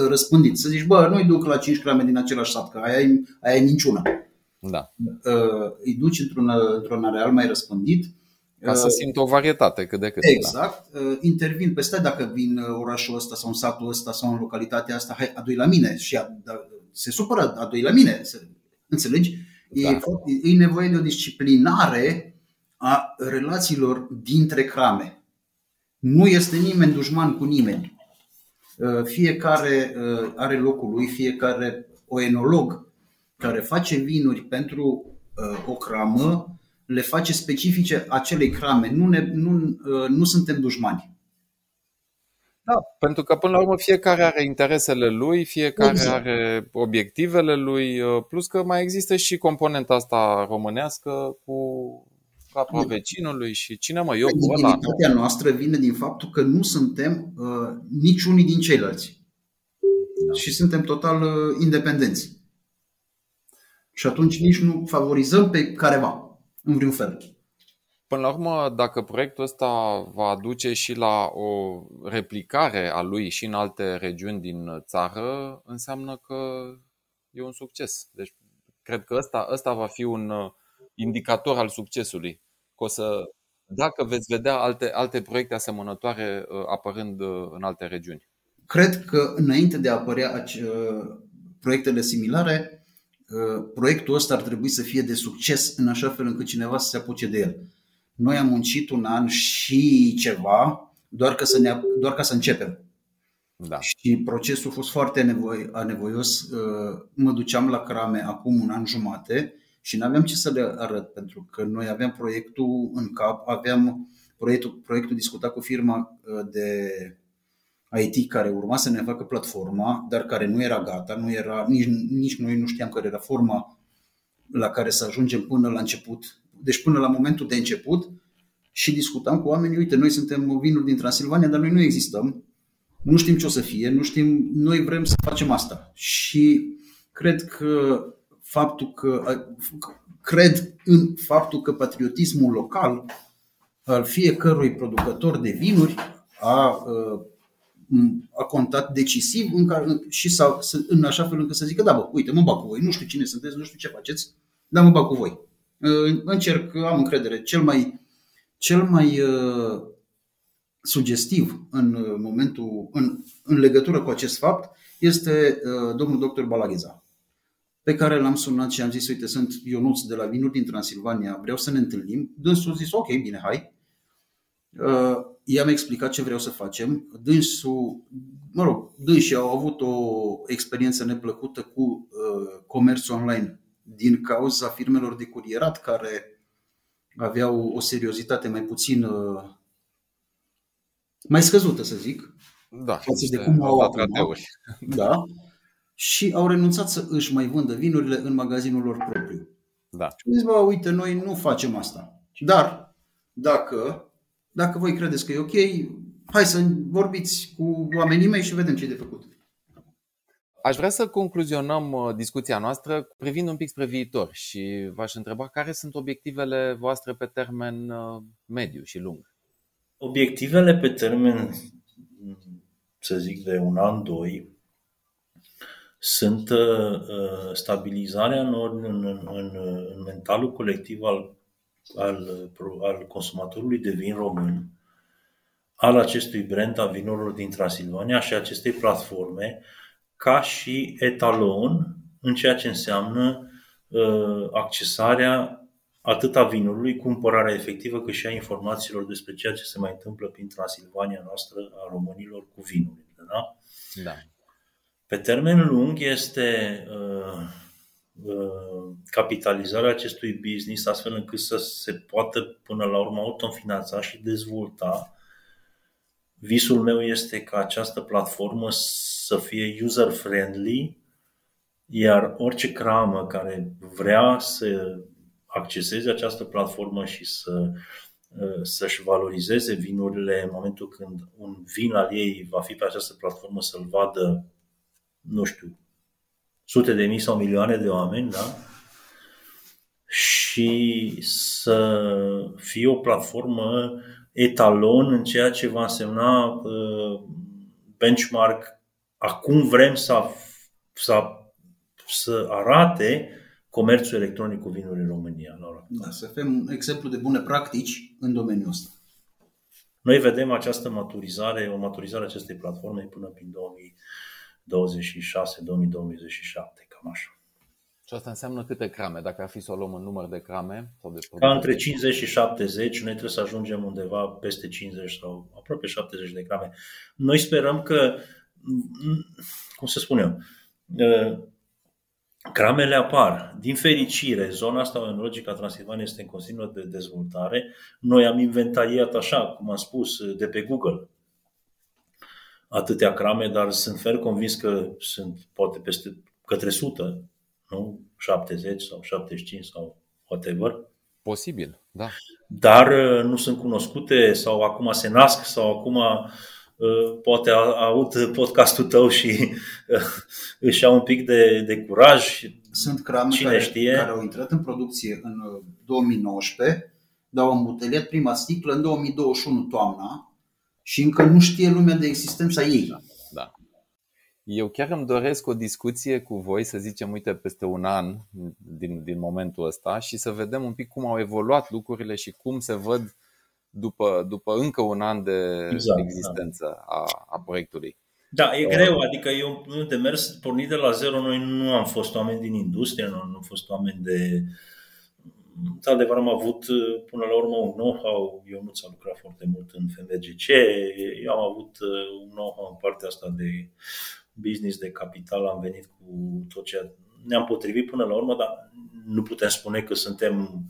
răspândit. Să zici, bă, nu-i duc la cinci crame din același sat, că aia e, aia e minciună. Da. Uh, îi duci într-un, într-un areal mai răspândit. Ca să uh, simt o varietate cât de cât. Exact. Da. Intervin peste dacă vin orașul ăsta sau în satul ăsta sau în localitatea asta, hai, adu la mine. Și a, da, se supără, adu la mine. Înțelegi? Da. E, e nevoie de o disciplinare a relațiilor dintre crame. Nu este nimeni dușman cu nimeni. Uh, fiecare uh, are locul lui, fiecare o enolog care face vinuri pentru uh, o cramă, le face specifice acelei crame. Nu, ne, nu, nu suntem dușmani. Da, pentru că până la urmă fiecare are interesele lui, fiecare exact. are obiectivele lui, plus că mai există și componenta asta românească cu capul vecinului și cine mă, eu cu ăla. Identitatea noastră vine din faptul că nu suntem uh, niciunii din ceilalți. Da. Și suntem total uh, independenți. Și atunci nici nu favorizăm pe careva, în vreun fel. Până la urmă, dacă proiectul ăsta va aduce și la o replicare a lui și în alte regiuni din țară, înseamnă că e un succes. Deci, cred că ăsta, ăsta va fi un, uh, indicator al succesului. Că o să, dacă veți vedea alte, alte proiecte asemănătoare uh, apărând uh, în alte regiuni. Cred că înainte de a apărea uh, proiectele similare, proiectul ăsta ar trebui să fie de succes în așa fel încât cineva să se apuce de el. Noi am muncit un an și ceva doar ca să, ne, doar ca să începem. Da. Și procesul a fost foarte nevoi, anevoios. Mă duceam la crame acum un an jumate și nu aveam ce să le arăt, pentru că noi aveam proiectul în cap, aveam proiectul, proiectul discutat cu firma uh, de IT care urma să ne facă platforma, dar care nu era gata, nu era, nici, nici noi nu știam care era forma la care să ajungem până la început, deci până la momentul de început și discutam cu oamenii, uite, noi suntem vinuri din Transilvania, dar noi nu existăm, nu știm ce o să fie, nu știm, noi vrem să facem asta. Și cred că faptul că cred în faptul că patriotismul local al fiecărui producător de vinuri a, a contat decisiv în care, și sau, în așa fel încât să zică, da, bă, uite, mă bag cu voi, nu știu cine sunteți, nu știu ce faceți, dar mă bag cu voi. Încerc, am încredere. Cel mai, cel mai uh, sugestiv în momentul, în, în legătură cu acest fapt, este uh, domnul dr. Balagheza, pe care l-am sunat și am zis, uite, sunt Ionuț de la Vinuri din Transilvania, vreau să ne întâlnim. Dânsul a zis, ok, bine, hai. Uh, i-am explicat ce vreau să facem. Dânsul, mă rog, dânsii au avut o experiență neplăcută cu uh, comerțul online din cauza firmelor de curierat care aveau o seriozitate mai puțin uh, mai scăzută, să zic, da, față de cum au acum. Da. Și au renunțat să își mai vândă vinurile în magazinul lor propriu. Da. Și zis, bă, uite, noi nu facem asta. Dar, dacă, dacă voi credeți că e ok, hai să vorbiți cu oamenii mei și vedem ce e de făcut. Aș vrea să concluzionăm uh, discuția noastră privind un pic spre viitor și v-aș întreba care sunt obiectivele voastre pe termen uh, mediu și lung. Obiectivele pe termen, să zic, de un an, doi, sunt uh, stabilizarea în, în, în, în mentalul colectiv al, al, al consumatorului de vin român, al acestui brand a vinurilor din Transilvania și acestei platforme, ca și etalon în ceea ce înseamnă uh, accesarea atât a vinului, cumpărarea efectivă, cât și a informațiilor despre ceea ce se mai întâmplă prin Transilvania noastră a românilor cu vinurile. Da? Da. Pe termen lung este uh, uh, capitalizarea acestui business astfel încât să se poată până la urmă autofinanța și dezvolta. Visul meu este ca această platformă să fie user-friendly, iar orice cramă care vrea să acceseze această platformă și să, să-și valorizeze vinurile în momentul când un vin al ei va fi pe această platformă să-l vadă, nu știu, sute de mii sau milioane de oameni, da? Și să fie o platformă etalon în ceea ce va însemna uh, benchmark acum vrem să, să, să arate comerțul electronic cu vinuri în România. Da, să fim un exemplu de bune practici în domeniul ăsta. Noi vedem această maturizare, o maturizare a acestei platforme până prin 2026-2027, cam așa. Și asta înseamnă câte crame, dacă ar fi să o luăm în număr de crame? Sau de Ca între 50 și 70, noi trebuie să ajungem undeva peste 50 sau aproape 70 de crame. Noi sperăm că cum să spun eu, cramele apar. Din fericire, zona asta oenologică a Transilvaniei este în continuă de dezvoltare. Noi am inventariat așa, cum am spus, de pe Google atâtea crame, dar sunt fer convins că sunt poate peste către 100, nu? 70 sau 75 sau whatever. Posibil, da. Dar nu sunt cunoscute sau acum se nasc sau acum Uh, poate aud podcastul tău și uh, își au un pic de, de curaj. Sunt crame Cine care, știe? care au intrat în producție în 2019, uh, dar au îmbuteliat prima sticlă în 2021 toamna și încă nu știe lumea de existența ei. Da, da. Eu chiar îmi doresc o discuție cu voi, să zicem, uite, peste un an din, din momentul ăsta și să vedem un pic cum au evoluat lucrurile și cum se văd după, după încă un an de exact, existență da. a, a proiectului. Da, e greu, adică e un demers pornit de la zero. Noi nu am fost oameni din industrie, nu am fost oameni de... Într-adevăr am avut până la urmă un know-how, eu nu ți-am lucrat foarte mult în FMGC, eu am avut un know-how în partea asta de business, de capital, am venit cu tot ce ne-am potrivit până la urmă, dar nu putem spune că suntem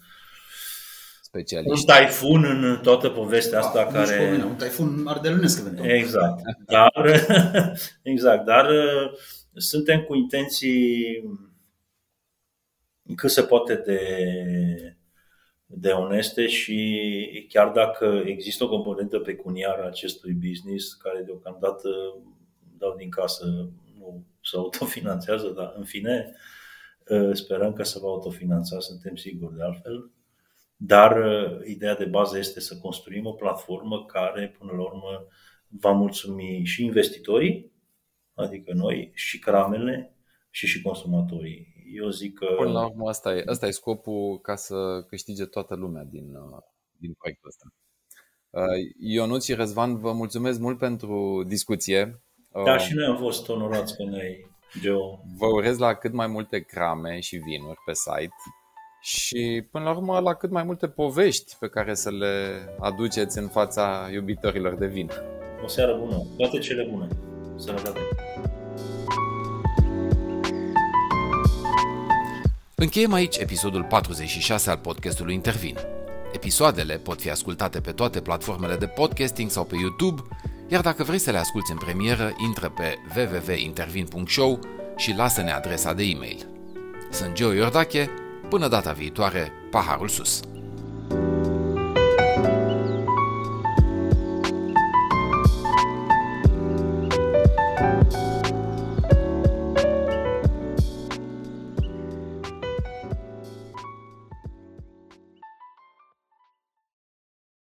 specialiști. Un taifun în toată povestea asta A, care... Povine, un taifun ardelunesc Exact. Dar, exact, dar uh, suntem cu intenții cât se poate de, de oneste și chiar dacă există o componentă pecuniară a acestui business, care deocamdată dau din casă, nu se autofinanțează, dar în fine uh, sperăm că se va autofinanța, suntem siguri de altfel dar uh, ideea de bază este să construim o platformă care, până la urmă, va mulțumi și investitorii, adică noi, și cramele, și și consumatorii. Eu zic că... Până la urmă, asta e, asta e scopul ca să câștige toată lumea din, uh, din proiectul ăsta. Uh, Ionuț și Răzvan, vă mulțumesc mult pentru discuție. Da, și noi am fost onorați că ne-ai, Geo. Vă urez la cât mai multe crame și vinuri pe site și până la urmă la cât mai multe povești pe care să le aduceți în fața iubitorilor de vin. O seară bună, toate cele bune. Sănătate! Încheiem aici episodul 46 al podcastului Intervin. Episoadele pot fi ascultate pe toate platformele de podcasting sau pe YouTube, iar dacă vrei să le asculti în premieră, intră pe www.intervin.show și lasă-ne adresa de e-mail. Sunt Joe Iordache, până data viitoare, paharul sus!